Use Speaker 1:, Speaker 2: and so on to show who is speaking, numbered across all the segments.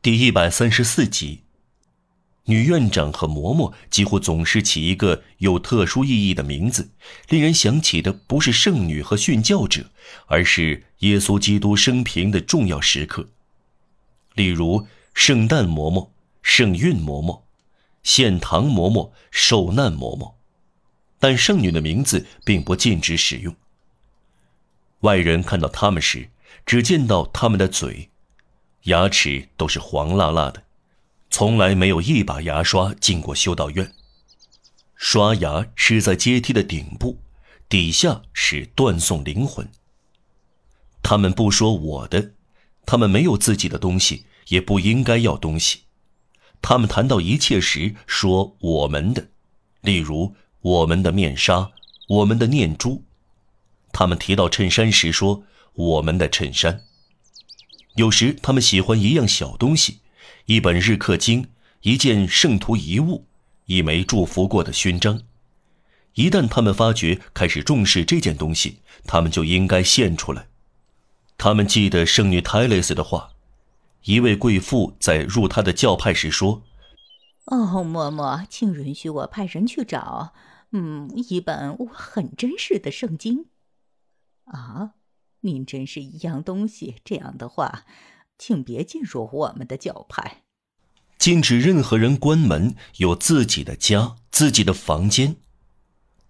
Speaker 1: 第一百三十四集。女院长和嬷嬷几乎总是起一个有特殊意义的名字，令人想起的不是圣女和殉教者，而是耶稣基督生平的重要时刻。例如，圣诞嬷嬷、圣孕嬷嬷、献堂嬷嬷、受难嬷嬷。但圣女的名字并不禁止使用。外人看到他们时，只见到他们的嘴、牙齿都是黄辣辣的。从来没有一把牙刷进过修道院。刷牙是在阶梯的顶部，底下是断送灵魂。他们不说我的，他们没有自己的东西，也不应该要东西。他们谈到一切时说我们的，例如我们的面纱、我们的念珠。他们提到衬衫时说我们的衬衫。有时他们喜欢一样小东西。一本日课经，一件圣徒遗物，一枚祝福过的勋章。一旦他们发觉开始重视这件东西，他们就应该献出来。他们记得圣女泰勒斯的话：一位贵妇在入她的教派时说：“
Speaker 2: 哦，嬷嬷，请允许我派人去找，嗯，一本我很珍视的圣经。啊，您真是一样东西。这样的话。”请别进入我们的教派，
Speaker 1: 禁止任何人关门，有自己的家、自己的房间。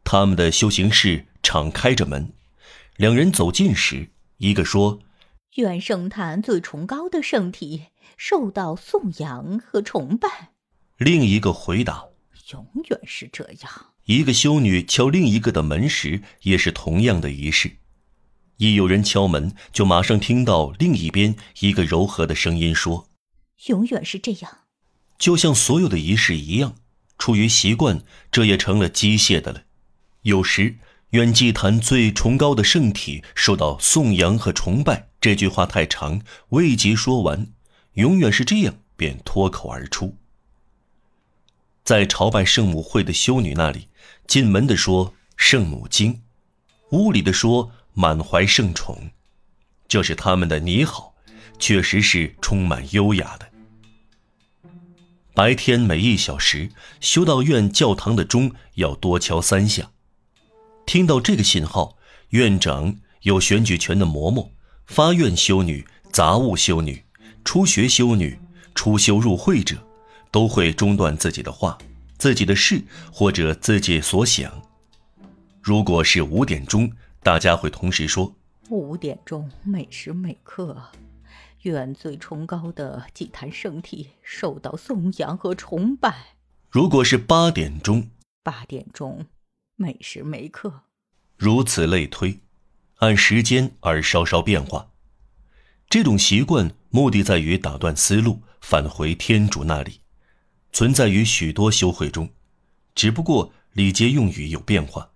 Speaker 1: 他们的修行室敞开着门，两人走近时，一个说：“
Speaker 2: 愿圣坛最崇高的圣体受到颂扬和崇拜。”
Speaker 1: 另一个回答：“
Speaker 2: 永远是这样。”
Speaker 1: 一个修女敲另一个的门时，也是同样的仪式。一有人敲门，就马上听到另一边一个柔和的声音说：“
Speaker 2: 永远是这样。”
Speaker 1: 就像所有的仪式一样，出于习惯，这也成了机械的了。有时，愿祭坛最崇高的圣体受到颂扬和崇拜。这句话太长，未及说完，永远是这样，便脱口而出。在朝拜圣母会的修女那里，进门的说圣母经，屋里的说。满怀圣宠，这是他们的你好，确实是充满优雅的。白天每一小时，修道院教堂的钟要多敲三下。听到这个信号，院长、有选举权的嬷嬷、发愿修女、杂物修女、初学修女、初修入会者，都会中断自己的话、自己的事或者自己所想。如果是五点钟。大家会同时说：“
Speaker 2: 五点钟，每时每刻，愿最崇高的祭坛圣体受到颂扬和崇拜。”
Speaker 1: 如果是八点钟，
Speaker 2: 八点钟，每时每刻，
Speaker 1: 如此类推，按时间而稍稍变化。这种习惯目的在于打断思路，返回天主那里，存在于许多修会中，只不过礼节用语有变化。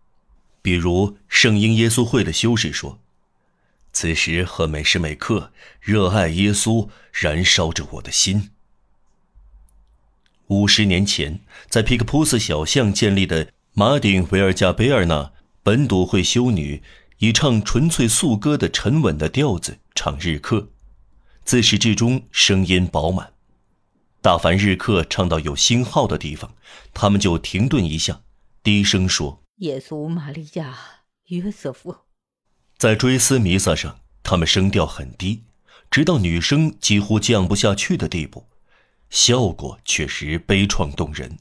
Speaker 1: 比如圣婴耶稣会的修士说：“此时和每时每刻，热爱耶稣燃烧着我的心。”五十年前，在皮克普斯小巷建立的马丁维尔加贝尔纳本笃会修女，以唱纯粹素歌的沉稳的调子唱日课，自始至终声音饱满。大凡日课唱到有星号的地方，他们就停顿一下，低声说。
Speaker 2: 耶稣、玛利亚、约瑟夫，
Speaker 1: 在追思弥撒上，他们声调很低，直到女声几乎降不下去的地步，效果确实悲怆动人。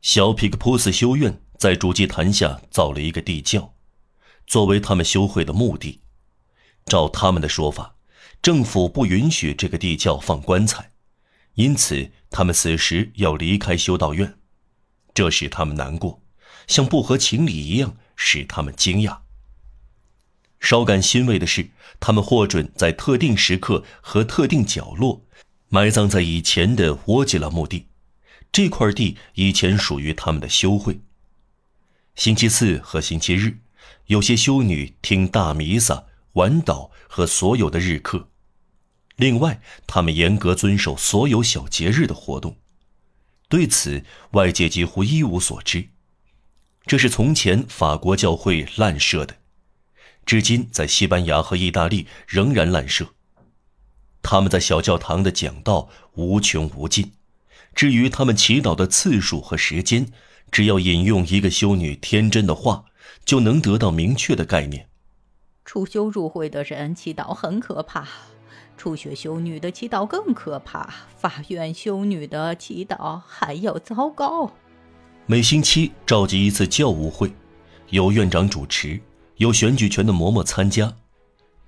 Speaker 1: 小皮克普斯修院在主祭坛下造了一个地窖，作为他们修会的墓地。照他们的说法，政府不允许这个地窖放棺材，因此他们此时要离开修道院，这使他们难过。像不合情理一样，使他们惊讶。稍感欣慰的是，他们获准在特定时刻和特定角落，埋葬在以前的沃吉拉墓地。这块地以前属于他们的修会。星期四和星期日，有些修女听大弥撒、晚祷和所有的日课。另外，他们严格遵守所有小节日的活动。对此，外界几乎一无所知。这是从前法国教会滥设的，至今在西班牙和意大利仍然滥设。他们在小教堂的讲道无穷无尽。至于他们祈祷的次数和时间，只要引用一个修女天真的话，就能得到明确的概念。
Speaker 2: 初修入会的人祈祷很可怕，初学修女的祈祷更可怕，法院修女的祈祷还要糟糕。
Speaker 1: 每星期召集一次教务会，由院长主持，有选举权的嬷嬷参加。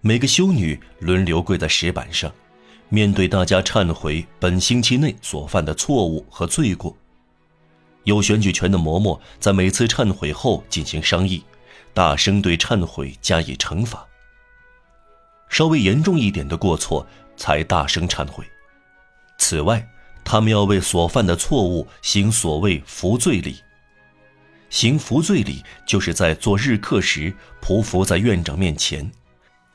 Speaker 1: 每个修女轮流跪在石板上，面对大家忏悔本星期内所犯的错误和罪过。有选举权的嬷嬷在每次忏悔后进行商议，大声对忏悔加以惩罚。稍微严重一点的过错才大声忏悔。此外，他们要为所犯的错误行所谓服罪礼。行服罪礼，就是在做日课时匍匐在院长面前，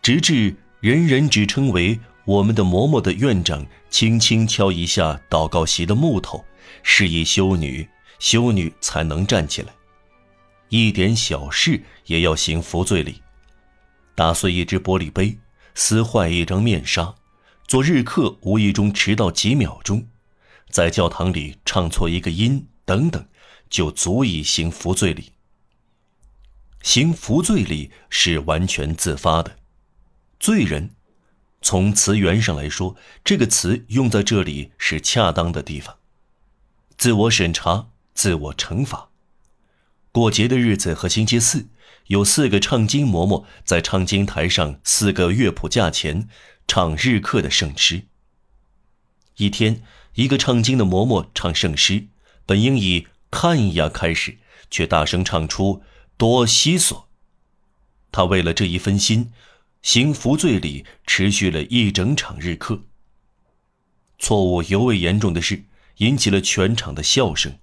Speaker 1: 直至人人只称为我们的嬷嬷的院长轻轻敲一下祷告席的木头，示意修女，修女才能站起来。一点小事也要行服罪礼，打碎一只玻璃杯，撕坏一张面纱，做日课无意中迟到几秒钟。在教堂里唱错一个音等等，就足以行服罪礼。行服罪礼是完全自发的。罪人，从词源上来说，这个词用在这里是恰当的地方。自我审查，自我惩罚。过节的日子和星期四，有四个唱经嬷嬷在唱经台上四个乐谱架前唱日课的圣诗。一天。一个唱经的嬷嬷唱圣诗，本应以“看呀”开始，却大声唱出“多西索”。他为了这一分心，行服罪礼持续了一整场日课。错误尤为严重的是，引起了全场的笑声。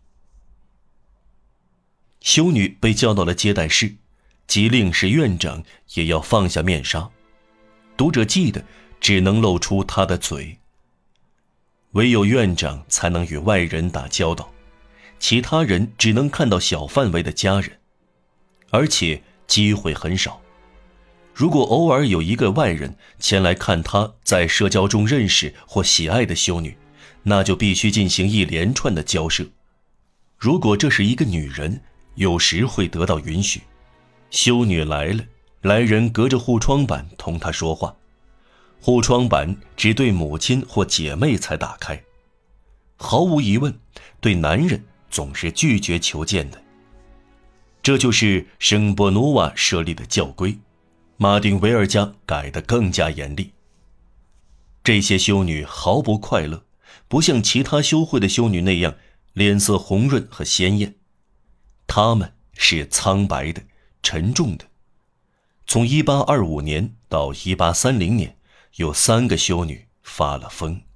Speaker 1: 修女被叫到了接待室，即令使院长也要放下面纱。读者记得，只能露出他的嘴。唯有院长才能与外人打交道，其他人只能看到小范围的家人，而且机会很少。如果偶尔有一个外人前来看他在社交中认识或喜爱的修女，那就必须进行一连串的交涉。如果这是一个女人，有时会得到允许。修女来了，来人隔着护窗板同她说话。护窗板只对母亲或姐妹才打开，毫无疑问，对男人总是拒绝求见的。这就是圣波努瓦设立的教规，马丁维尔家改得更加严厉。这些修女毫不快乐，不像其他修会的修女那样脸色红润和鲜艳，她们是苍白的、沉重的。从1825年到1830年。有三个修女发了疯。